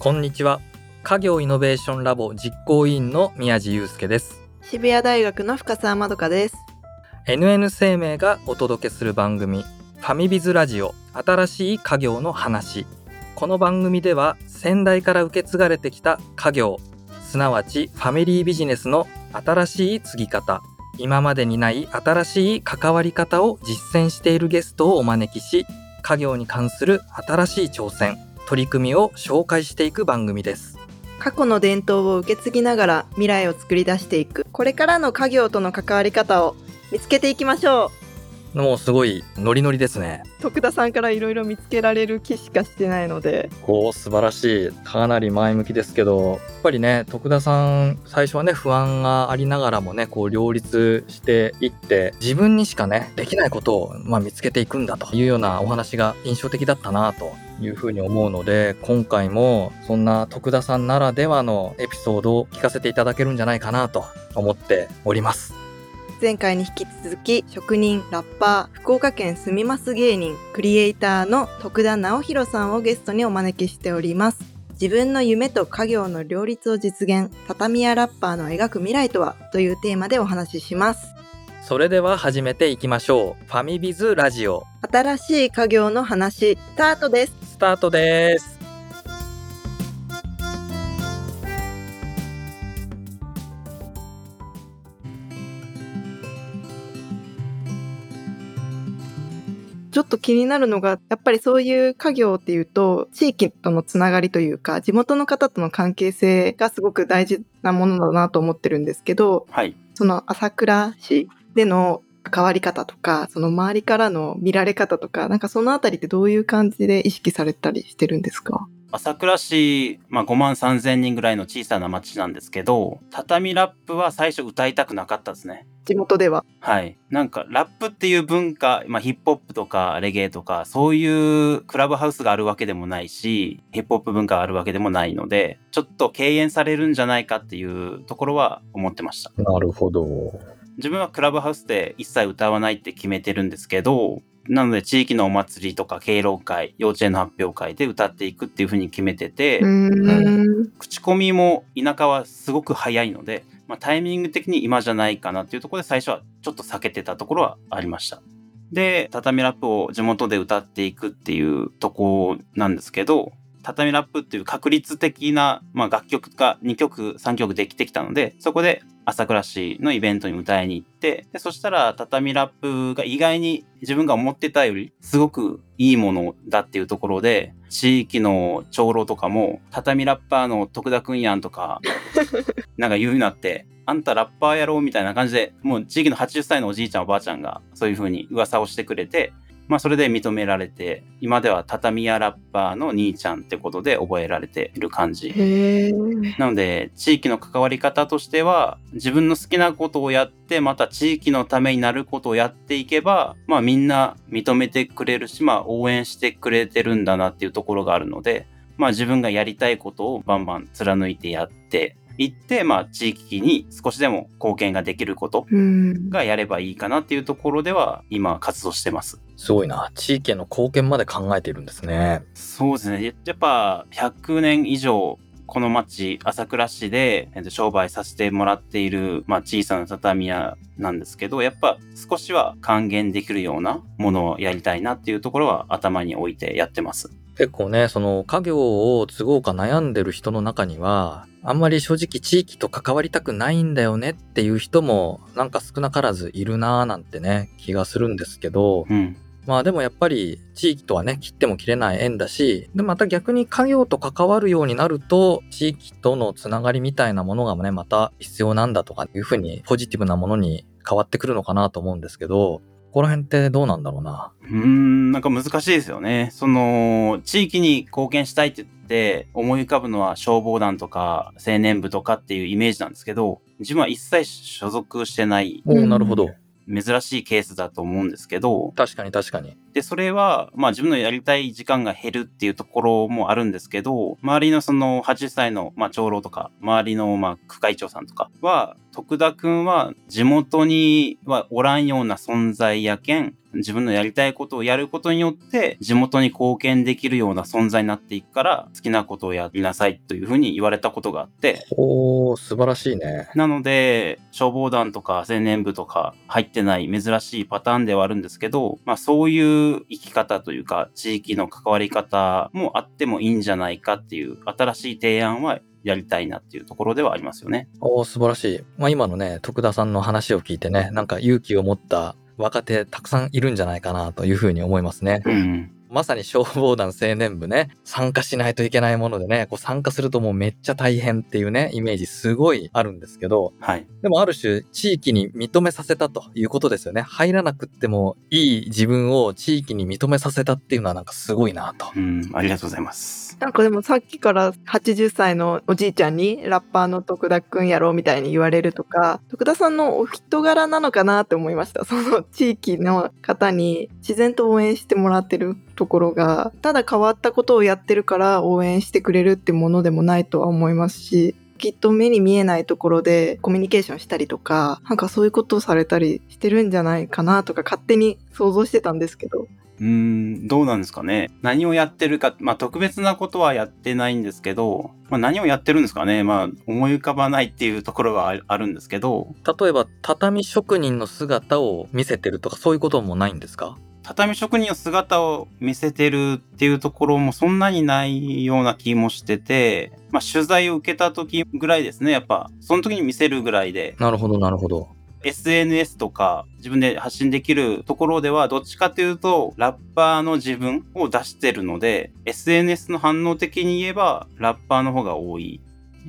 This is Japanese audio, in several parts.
こんにちは。家業イノベーションラボ実行委員の宮地祐介です。渋谷大学の深澤まどかです。NN 生命がお届けする番組ファミビズラジオ。新しい家業の話。この番組では先代から受け継がれてきた家業すなわちファミリービジネスの新しい継ぎ方今までにない新しい関わり方を実践しているゲストをお招きし家業に関する新しい挑戦取り組みを紹介していく番組です。過去の伝統を受け継ぎながら未来を作り出していく。これからの家業との関わり方を見つけていきましょう。もうすごいノリノリですね。う徳田さんからいろいろ見つけられる気しかしてないので。おお素晴らしい。かなり前向きですけど。やっぱりね徳田さん最初はね不安がありながらもねこう両立していって自分にしかねできないことを、まあ、見つけていくんだというようなお話が印象的だったなというふうに思うので今回もそんな徳田さんならではのエピソードを聞かせていただけるんじゃないかなと思っております前回に引き続き職人ラッパー福岡県住みます芸人クリエイターの徳田直弘さんをゲストにお招きしております。自分の夢と家業の両立を実現畳屋ラッパーの描く未来とはというテーマでお話しします。それでは始めていきましょう。ファミビズラジオ。新しい家業の話スタートです。スタートですと気になるのがやっぱりそういう家業っていうと地域とのつながりというか地元の方との関係性がすごく大事なものだなと思ってるんですけどはい。その朝倉市での関わり方とかその周りからの見られ方とかなんかそのあたりってどういう感じで意識されたりしてるんですか？朝倉市、まあ、5万3千人ぐらいの小さな町なんですけど、畳ラップは最初歌いたくなかったですね。地元でははい。なんか、ラップっていう文化、まあ、ヒップホップとかレゲエとか、そういうクラブハウスがあるわけでもないし、ヒップホップ文化があるわけでもないので、ちょっと敬遠されるんじゃないかっていうところは思ってました。なるほど自分はクラブハウスで一切歌わないって決めてるんですけど、なので地域のお祭りとか敬老会、幼稚園の発表会で歌っていくっていうふうに決めてて、口コミも田舎はすごく早いので、まあ、タイミング的に今じゃないかなっていうところで最初はちょっと避けてたところはありました。で、畳ラップを地元で歌っていくっていうとこなんですけど、畳ラップっていう確率的な、まあ、楽曲が2曲、3曲できてきたので、そこで朝倉市のイベントに歌いに行って、でそしたら畳ラップが意外に自分が思ってたよりすごくいいものだっていうところで、地域の長老とかも、畳ラッパーの徳田くんやんとか、なんか言うようになって、あんたラッパーやろうみたいな感じで、もう地域の80歳のおじいちゃんおばあちゃんがそういう風に噂をしてくれて、まあそれで認められて、今では畳屋ラッパーの兄ちゃんってことで覚えられている感じ。なので、地域の関わり方としては、自分の好きなことをやって、また地域のためになることをやっていけば、まあみんな認めてくれるし、まあ応援してくれてるんだなっていうところがあるので、まあ自分がやりたいことをバンバン貫いてやっていって、まあ地域に少しでも貢献ができることうんがやればいいかなっていうところでは、今活動してます。すごいな地域への貢献まで考えているんですねそうですね。やっぱ100年以上、この町、朝倉市でえっと商売させてもらっている、まあ、小さな畳屋なんですけど、やっぱ少しは還元できるようなものをやりたいなっていうところは頭に置いてやってます。結構ね、その家業を継ごうか悩んでる人の中には、あんまり正直地域と関わりたくないんだよねっていう人もなんか少なからずいるなーなんてね、気がするんですけど、うん。まあでもやっぱり地域とはね、切っても切れない縁だし、で、また逆に家業と関わるようになると、地域とのつながりみたいなものがね、また必要なんだとかいうふうにポジティブなものに変わってくるのかなと思うんですけど、ここら辺ってどうなんだろうな。うーん、なんか難しいですよね。その、地域に貢献したいって言って、思い浮かぶのは消防団とか青年部とかっていうイメージなんですけど、自分は一切所属してないおおなるほど。珍しいケースだと思うんですけど、確かに確かに。で、それは、まあ自分のやりたい時間が減るっていうところもあるんですけど、周りのその80歳の、まあ長老とか、周りの、まあ区会長さんとかは、徳田くんは地元にはおらんような存在やけん、自分のやりたいことをやることによって地元に貢献できるような存在になっていくから好きなことをやりなさいというふうに言われたことがあっておー、素晴らしいね。なので消防団とか青年部とか入ってない珍しいパターンではあるんですけど、まあそういう生き方というか地域の関わり方もあってもいいんじゃないかっていう新しい提案はやりたいなっていうところではありますよね。おー、素晴らしい。まあ今のね、徳田さんの話を聞いてね、なんか勇気を持った若手たくさんいるんじゃないかなというふうに思いますね。うん。まさに消防団青年部ね、参加しないといけないものでね、こう参加するともうめっちゃ大変っていうね、イメージすごいあるんですけど、はい。でもある種地域に認めさせたということですよね。入らなくってもいい自分を地域に認めさせたっていうのはなんかすごいなと。うん。ありがとうございます。なんかでもさっきから80歳のおじいちゃんにラッパーの徳田くんやろうみたいに言われるとか徳田さんのお人柄なのかなって思いましたその地域の方に自然と応援してもらってるところがただ変わったことをやってるから応援してくれるってものでもないとは思いますしきっと目に見えないところでコミュニケーションしたりとかなんかそういうことをされたりしてるんじゃないかなとか勝手に想像してたんですけどうーん、どうなんですかね。何をやってるか、まあ特別なことはやってないんですけど、まあ何をやってるんですかね。まあ思い浮かばないっていうところはああるんですけど、例えば畳職人の姿を見せてるとかそういうこともないんですか？畳職人の姿を見せてるっていうところもそんなにないような気もしてて、まあ取材を受けた時ぐらいですね。やっぱ、その時に見せるぐらいで、なるほどなるほど。SNS とか自分で発信できるところではどっちかというとラッパーの自分を出してるので SNS の反応的に言えばラッパーの方が多い。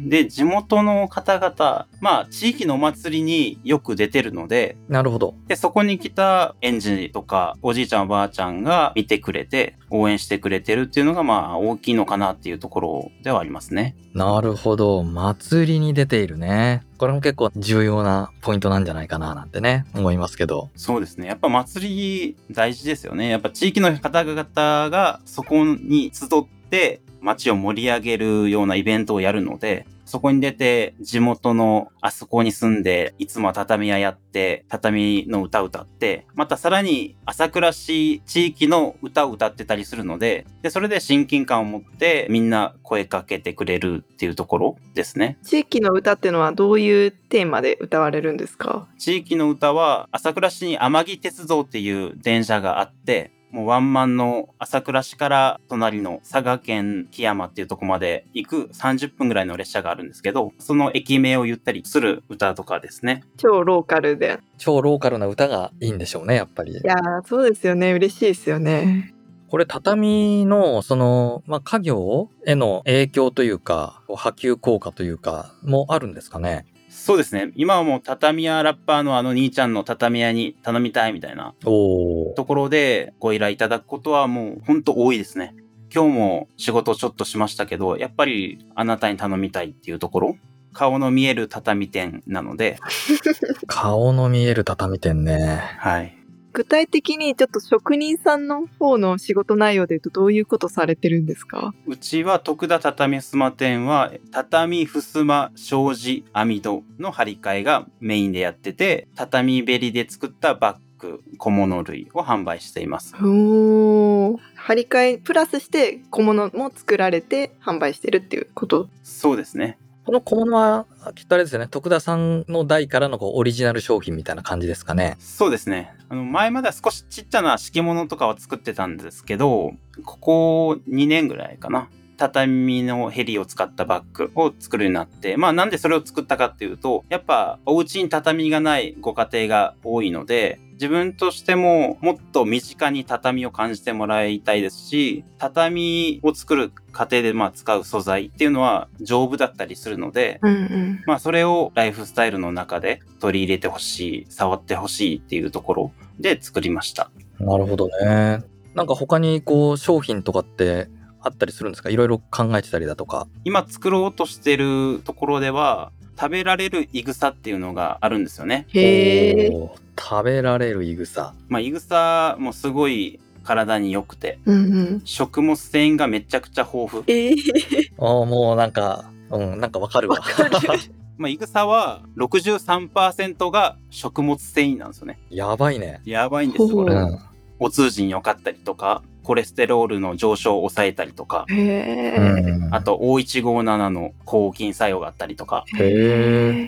で、地元の方々、まあ地域のお祭りによく出てるので、なるほど。で、そこに来た園児とかおじいちゃんおばあちゃんが見てくれて応援してくれてるっていうのがまあ大きいのかなっていうところではありますね。なるほど。祭りに出ているね。これも結構重要なポイントなんじゃないかななんてね、思いますけど。そうですね。やっぱ祭り大事ですよね。やっぱ地域の方々がそこに集って街を盛り上げるようなイベントをやるので、そこに出て地元のあそこに住んで、いつもは畳屋やって、畳の歌を歌って、またさらに朝倉市地域の歌を歌ってたりするので、で、それで親近感を持ってみんな声かけてくれるっていうところですね。地域の歌っていうのはどういうテーマで歌われるんですか？地域の歌は朝倉市に天城鉄道っていう電車があってもうワンマンの朝倉市から隣の佐賀県木山っていうとこまで行く30分ぐらいの列車があるんですけどその駅名を言ったりする歌とかですね超ローカルで超ローカルな歌がいいんでしょうね、やっぱりい。やーそうですよね嬉しいですよねこれ畳の、その、まあ、家業への影響というか、波及効果というか、もあるんですかね？そうですね今はもう畳屋ラッパーのあの兄ちゃんの畳屋に頼みたいみたいな。ところでご依頼いただくことはもうほんと多いですね今日も仕事ちょっとしましたけどやっぱりあなたに頼みたいっていうところ顔の見える畳店なので 顔の見える畳店ね。はい具体的にちょっと職人さんの方の仕事内容で言うとどういうことされてるんですか？うちは徳田畳襖店は畳襖障子網戸の張り替えがメインでやってて畳べりで作ったバッグ小物類を販売しています。張り替えプラスして小物も作られて販売してるっていうこと？そうですねこの小物は、きっとあれですよね。徳田さんの代からのこうオリジナル商品みたいな感じですかね。そうですねあの前までは少しちっちゃな敷物とかは作ってたんですけどここ2年ぐらいかな畳のヘリを使ったバッグを作るようになって、まあなんでそれを作ったかっていうと、やっぱお家に畳がないご家庭が多いので、自分としてももっと身近に畳を感じてもらいたいですし、畳を作る過程でまあ使う素材っていうのは丈夫だったりするので、うんうんまあそれをライフスタイルの中で取り入れてほしい、触ってほしいっていうところで作りました。なるほどね。なんか他にこう商品とかってあったりするんですか？いろいろ考えてたりだとか。今作ろうとしてるところでは、食べられるイグサっていうのがあるんですよね。へえ食べられるいぐさ。まあイグサもすごい体に良くて、うんうん食物繊維がめちゃくちゃ豊富。えー、ああ、もうなんか、うん、なんかわかるわ。わかる まあイグサは63%が食物繊維なんですよね。やばいね。やばいんですよ、これ。うん。お通じに良かったりとか、コレステロールの上昇を抑えたりとか。あと O157 の抗菌作用があったりとか。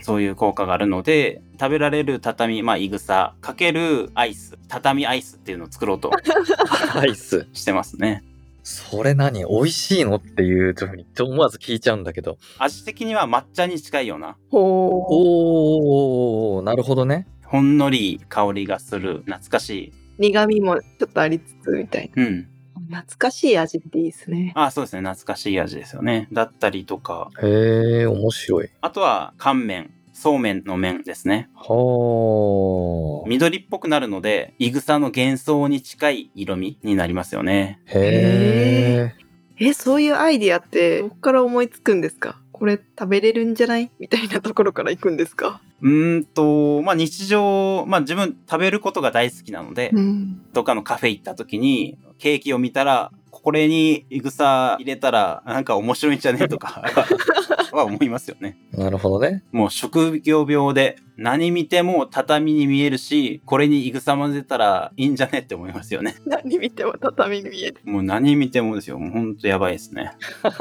そういう効果があるので、食べられる畳、まあ、いぐさ、かけるアイス、畳アイスっていうのを作ろうと アイス。してますね。それ何？美味しいのっていうふうに思わず聞いちゃうんだけど。味的には抹茶に近いような、ほおー、なるほどね。ほんのりい香りがする、懐かしい。う。苦味もちょっとありつつみたいうん。な。懐かしい味っていいですね。あそうですね。懐かしい味ですよね。だったりとか、へえ、面白い。あとは乾麺、そうめんの麺ですね。はあ。緑っぽくなるので、いぐさの幻想に近い色味になりますよね。へえ。え、そういうアイディアってどこから思いつくんですか？これ食べれるんじゃない？みたいなところから行くんですか？うーんと、まあ日常、まあ自分食べることが大好きなので、ん。どっかのカフェ行った時に、ケーキを見たら、これにいぐさ入れたら、なんか面白いんじゃねとか は思いますよね。なるほどね。もう職業病で、何見ても畳に見えるし、これにいぐさ混ぜたらいいんじゃねって思いますよね。何見ても畳に見える。もう何見てもですよ。もうほんとやばいですね。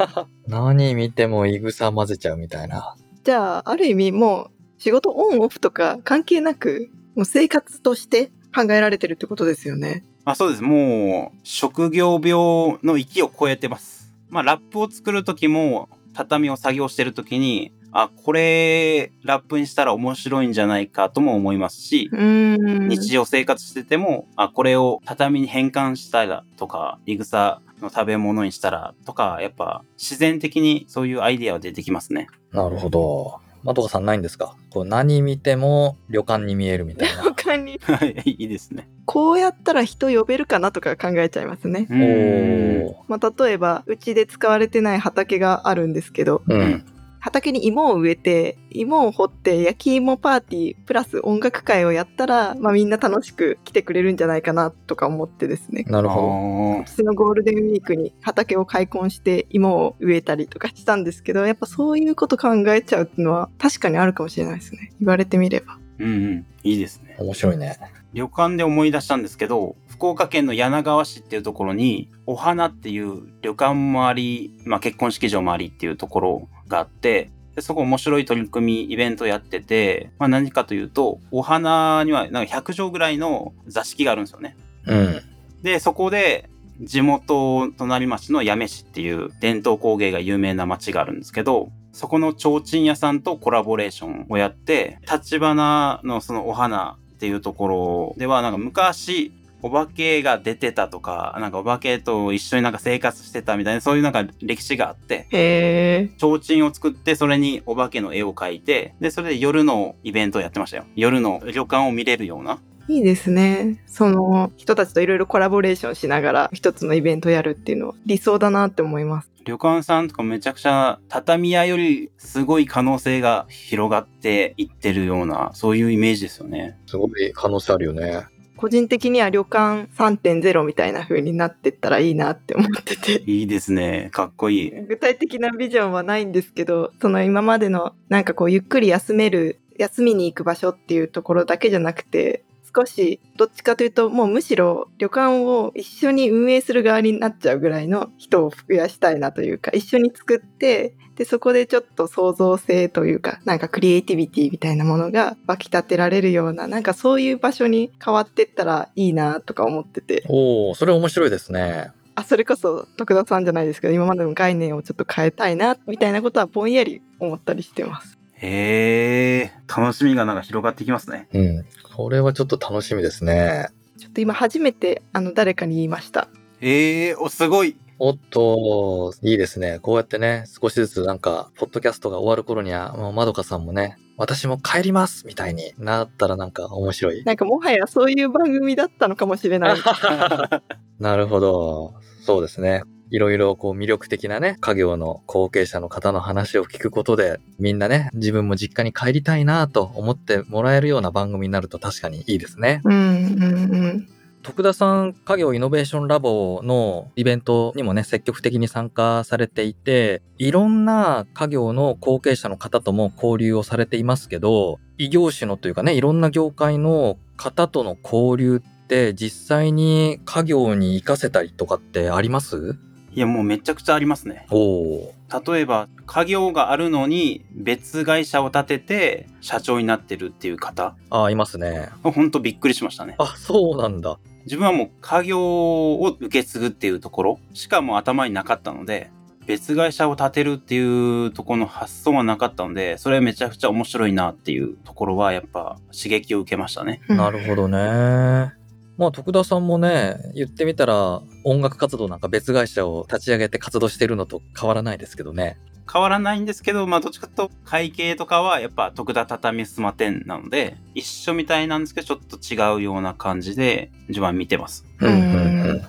何見てもいぐさ混ぜちゃうみたいな。じゃあ、ある意味もう仕事オンオフとか関係なく、もう生活として考えられてるってことですよね。あそうです。もう、職業病の域を超えてます。まあ、ラップを作る時も、畳を作業してる時に、あ、これ、ラップにしたら面白いんじゃないかとも思いますし。日常生活してても、あ、これを畳に変換したらとか、いぐさの食べ物にしたらとか、やっぱ自然的にそういうアイディアは出てきますね。なるほど。まどかさんないんですか？こう何見ても旅館に見えるみたいな。他に、はい、いいですね。こうやったら人呼べるかなとか考えちゃいますね。うおんー。まあ、例えば、うちで使われてない畑があるんですけど、う。うんん。畑に芋を植えて、芋を掘って焼き芋パーティー、プラス音楽会をやったら、まあみんな楽しく来てくれるんじゃないかなとか思ってですね。なるほほ今年のゴールデンウィークに畑を開墾して芋を植えたりとかしたんですけど、やっぱそういうこと考えちゃうっていうのは確かにあるかもしれないですね。言われてみれば。ど。うんうん。いいですね。ど。面白いね。旅館で思い出したんですけど、福岡県の柳川市っていうところに、お花っていう旅館周り、まあ結婚式場周りっていうところがあって、でそこ面白い取り組み、イベントやってて、まあ何かというと、お花にはなんか100畳ぐらいの座敷があるんですよね。うん。で、そこで、地元隣町の八女市っていう伝統工芸が有名な町があるんですけど、そこの提灯屋さんとコラボレーションをやって、立花のそのお花っていうところでは、なんか昔、お化けが出てたとか、なんかお化けと一緒になんか生活してたみたいな、そういうなんか歴史があって、へえ。提灯を作って、それにお化けの絵を描いて、で、それで夜のイベントをやってましたよ。夜の旅館を見れるような。いいですね。その人たちといろいろコラボレーションしながら一つのイベントやるっていうのは理想だなって思います。旅館さんとかめちゃくちゃ畳屋よりすごい可能性が広がっていってるような、そういうイメージですよね。すごい可能性あるよね。個人的には旅館3.0みたいな風になってったらいいなって思ってて。いいですね。かっこいい。具体的なビジョンはないんですけど、その今までのなんかこうゆっくり休める、休みに行く場所っていうところだけじゃなくて、少しどっちかというともうむしろ旅館を一緒に運営する側になっちゃうぐらいの人を増やしたいなというか、一緒に作って、で、そこでちょっと創造性というか、なんかクリエイティビティみたいなものが湧き立てられるような、なんかそういう場所に変わってったらいいなとか思ってて。おお、それ面白いですね。あそれこそ徳田さんじゃないですけど今までの概念をちょっと変えたいなみたいなことはぼんやり思ったりしてます。へえ、楽しみがなんか広がってきますね。うん。これはちょっと楽しみですね。ちょっと今初めてあの誰かに言いました。へえ、お、すごい。おっと、いいですね。こうやってね、少しずつなんか、ポッドキャストが終わる頃には、もうまどかさんもね、私も帰りますみたいになったらなんか面白い。なんかもはやそういう番組だったのかもしれない。なるほど。そうですね。いろいろこう魅力的なね、家業の後継者の方の話を聞くことで、みんなね、自分も実家に帰りたいなと思ってもらえるような番組になると確かにいいですね。うんうんうん。徳田さん、家業イノベーションラボのイベントにもね、積極的に参加されていて、いろんな家業の後継者の方とも交流をされていますけど、異業種のというかね、いろんな業界の方との交流っって実際に家業に活かせたりとかってあります？いや、もうめちゃくちゃありますね。おお例えば、家業があるのに別会社を立てて社長になってるっていう方、あいますねほんとびっくりしましたね。あそうなんだ自分はもう家業を受け継ぐっていうところしかもう頭になかったので、別会社を建てるっていうところの発想はなかったので、それはめちゃくちゃ面白いなっていうところはやっぱ刺激を受けましたね。なるほどねまあ徳田さんもね言ってみたら音楽活動なんか別会社を立ち上げて活動してるのと変わらないですけどね変わらないんですけど、まあどっちかというと会計とかはやっぱ徳田畳スマ店なので、一緒みたいなんですけどちょっと違うような感じで自分は見てます。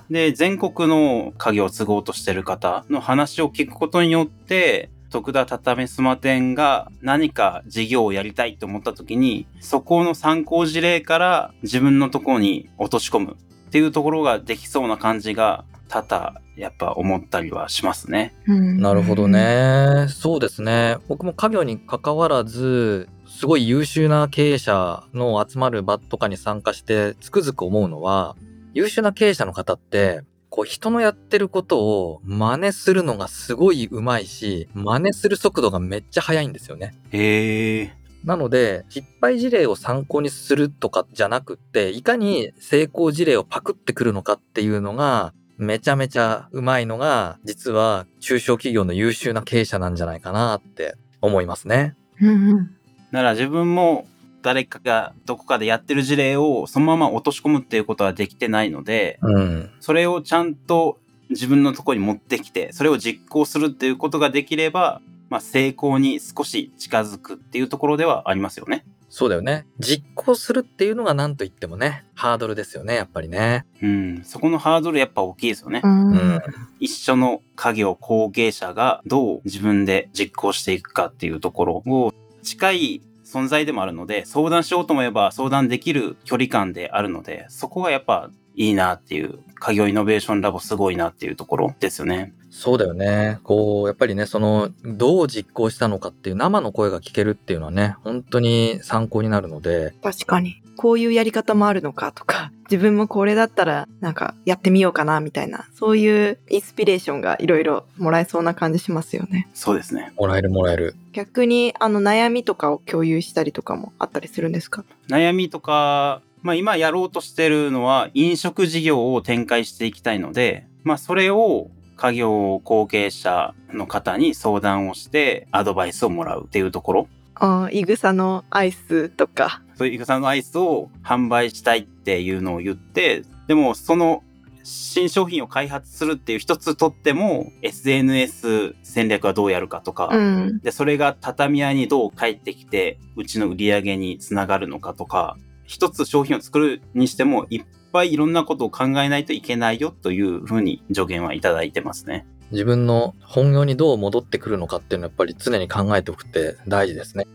で、全国の家業を継ごうとしてる方の話を聞くことによって、徳田畳スマ店が何か事業をやりたいと思った時に、そこの参考事例から自分のところに落とし込むっていうところができそうな感じが多々やっぱ思ったりはしますね。うんなるほど。ねそうですね僕も家業に関わらずすごい優秀な経営者の集まる場とかに参加してつくづく思うのは優秀な経営者の方ってこう人のやってることを真似するのがすごい上手いし真似する速度がめっちゃ速いんですよねへえ。なので、失敗事例を参考にするとかじゃなくって、いかに成功事例をパクってくるのかっていうのが、めちゃめちゃうまいのが、実は中小企業の優秀な経営者なんじゃないかなって思いますね。うんうんなら自分も誰かがどこかでやってる事例をそのまま落とし込むっていうことはできてないので、うん。それをちゃんと自分のところに持ってきて、それを実行するっていうことができれば、まあ成功に少し近づくっていうところではありますよね。そうだよね。実行するっていうのが何と言ってもね、ハードルですよね、やっぱりね。うん。そこのハードルやっぱ大きいですよね。うんうん。一緒の家業後継者がどう自分で実行していくかっていうところを近い存在でもあるので、相談しようと思えば相談できる距離感であるので、そこがやっぱいいなっていう、家業イノベーションラボすごいなっていうところですよね。そうだよね。こう、やっぱりね、その、どう実行したのかっていう生の声が聞けるっていうのはね、本当に参考になるので、確かに。こういうやり方もあるのかとか、自分もこれだったらなんかやってみようかなみたいな、そういうインスピレーションがいろいろもらえそうな感じしますよね。そうですね。もらえるもらえる。逆にあの悩みとかを共有したりとかもあったりするんですか？悩みとか、まあ今やろうとしてるのは飲食事業を展開していきたいので、まあそれを家業後継者の方に相談をしてアドバイスをもらうっていうところ。ああ、いぐさのアイスとか。そういうイカさんのアイスを販売したいっていうのを言って、でもその新商品を開発するっていう一つとっても SNS 戦略はどうやるかとか、うん。で、それが畳屋にどう返ってきて、うちの売り上げにつながるのかとか、一つ商品を作るにしても、いっぱいいろんなことを考えないといけないよというふうに助言はいただいてますね。自分の本業にどう戻ってくるのかっていうのはやっぱり常に考えておくって大事ですね。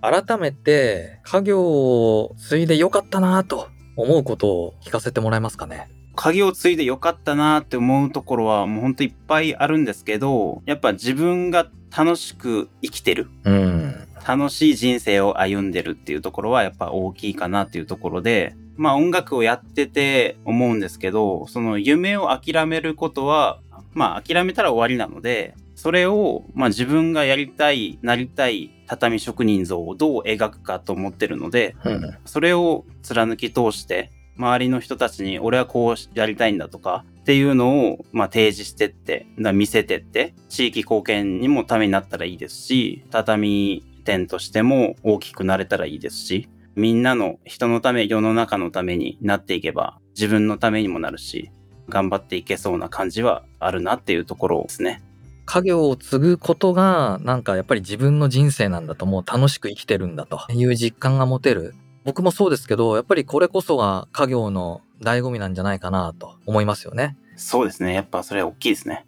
改めて家業を継いでよかったなと思うことを聞かせてもらえますかね。鍵を継いでよかったなって思うところはもうほんといっぱいあるんですけど、やっぱ自分が楽しく生きてる。うん。楽しい人生を歩んでるっていうところはやっぱ大きいかなっていうところで、まあ音楽をやってて思うんですけど、その夢を諦めることは、まあ諦めたら終わりなので、それをまあ自分がやりたい、なりたい畳職人像をどう描くかと思ってるので、うん。それを貫き通して、周りの人たちに俺はこうやりたいんだとかっていうのをまあ提示してって、見せてって、地域貢献にもためになったらいいですし、畳店としても大きくなれたらいいですし、みんなの人のため、世の中のためになっていけば、自分のためにもなるし、頑張っていけそうな感じはあるなっていうところですね。家業を継ぐことがなんかやっぱり自分の人生なんだともう楽しく生きてるんだという実感が持てる。僕もそうですけど、やっぱりこれこそが家業の醍醐味なんじゃないかなと思いますよね。そうですね。やっぱそれは大きいですね。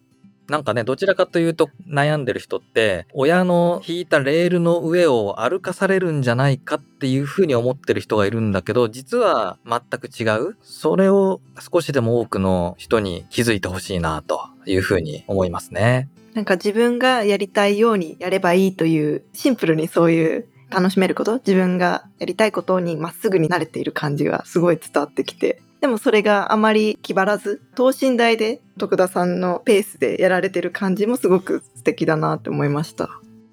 なんかね、どちらかというと悩んでる人って、親の引いたレールの上を歩かされるんじゃないかっていうふうに思ってる人がいるんだけど、実は全く違う。それを少しでも多くの人に気づいてほしいなというふうに思いますね。なんか自分がやりたいようにやればいいという、シンプルにそういう楽しめること、自分がやりたいことにまっすぐに慣れている感じがすごい伝わってきて、でもそれがあまり気張らず等身大で徳田さんのペースでやられてる感じもすごく素敵だなって思いました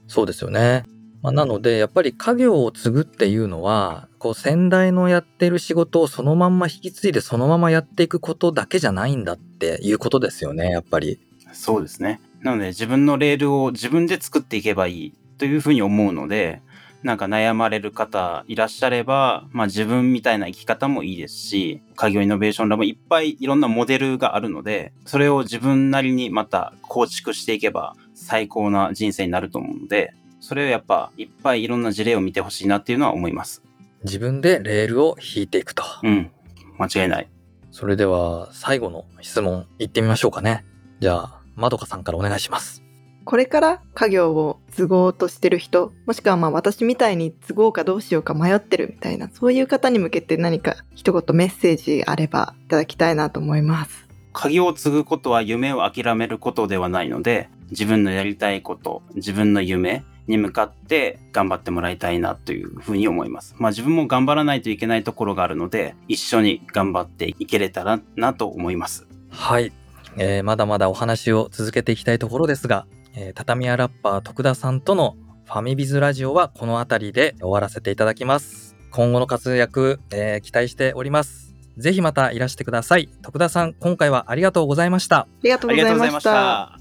そうですよね。まあ、なのでやっぱり家業を継ぐっていうのはこう先代のやってる仕事をそのまんま引き継いでそのままやっていくことだけじゃないんだっていうことですよねやっぱり。そうですね。なので自分のレールを自分で作っていけばいいというふうに思うので、なんか悩まれる方いらっしゃれば、まあ自分みたいな生き方もいいですし、家業イノベーションラボいっぱいいろんなモデルがあるので、それを自分なりにまた構築していけば最高な人生になると思うので、それをやっぱいっぱいいろんな事例を見てほしいなっていうのは思います。自分でレールを引いていくと。うん。間違いない。それでは最後の質問いってみましょうかね。じゃあまどかさんからお願いします。これから家業を継ごうとしてる人もしくはまあ私みたいに継ごうかどうしようか迷ってるみたいなそういう方に向けて何か一言メッセージあればいただきたいなと思います鍵を継ぐことは夢を諦めることではないので、自分のやりたいこと、自分の夢に向かって頑張ってもらいたいなというふうに思います。まあ自分も頑張らないといけないところがあるので、一緒に頑張っていけれたらなと思います。はい、えーまだまだお話を続けていきたいところですが、えー畳屋ラッパー徳田さんとのファミビズラジオはこの辺りで終わらせていただきます。今後の活躍、えー期待しております。ぜひまたいらしてください。徳田さん、今回はありがとうございました。ありがとうございました。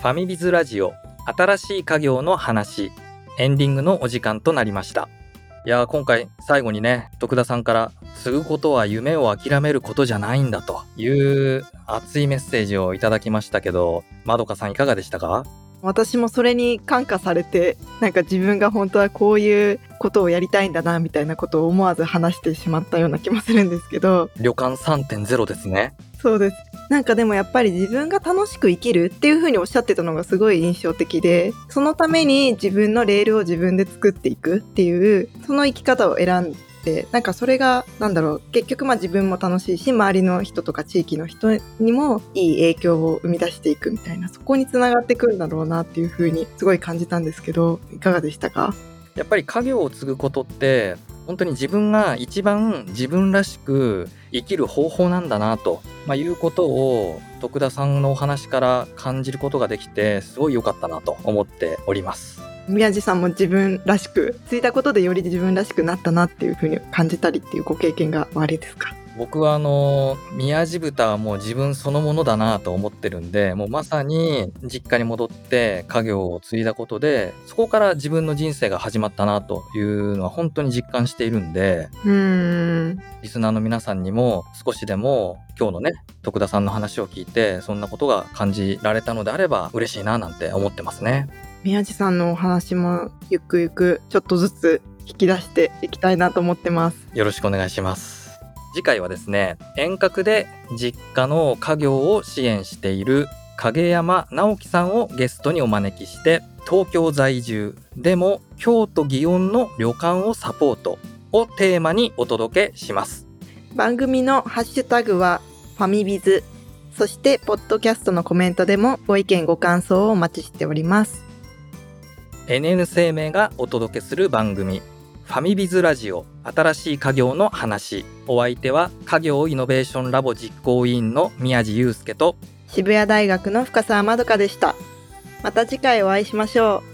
ファミビズラジオ新しい家業の話エンディングのお時間となりました。いやー今回最後にね徳田さんから継ぐことは夢を諦めることじゃないんだという熱いメッセージをいただきましたけどまどかさんいかがでしたか？私もそれに感化されて なんか自分が本当はこういうことをやりたいんだなみたいなことを思わず話してしまったような気もするんですけど。旅館3.0ですねそうです。なんかでもやっぱり自分が楽しく生きるっていう風におっしゃってたのがすごい印象的でそのために自分のレールを自分で作っていくっていうその生き方を選んでなんかそれがなんだろう結局まあ自分も楽しいし周りの人とか地域の人にもいい影響を生み出していくみたいなそこにつながってくるんだろうなっていう風にすごい感じたんですけどいかがでしたか？やっぱり家業を継ぐことって本当に自分が一番自分らしく生きる方法なんだなと、まあ、いうことを徳田さんのお話から感じることができてすごい良かったなと思っております。宮地さんも自分らしくついたことでより自分らしくなったなっていうふうに感じたりっていうご経験がおありですか？僕はあの宮地豚はもう自分そのものだなと思ってるんでもうまさに実家に戻って家業を継いだことでそこから自分の人生が始まったなというのは本当に実感しているんでうーんリスナーの皆さんにも少しでも今日のね徳田さんの話を聞いてそんなことが感じられたのであれば嬉しいななんて思ってますね。宮地さんのお話もゆくゆくちょっとずつ引き出していきたいなと思ってますよろしくお願いします。次回はですね、遠隔で実家の家業を支援している影山直樹さんをゲストにお招きして、東京在住でも京都祇園の旅館をサポートをテーマにお届けします。番組のハッシュタグはファミビズそしてポッドキャストのコメントでもご意見ご感想をお待ちしております NN 生命がお届けする番組ファミビズラジオ新しい家業の話。お相手は家業イノベーションラボ実行委員の宮地祐介と渋谷大学の深澤まどかでした。また次回お会いしましょう。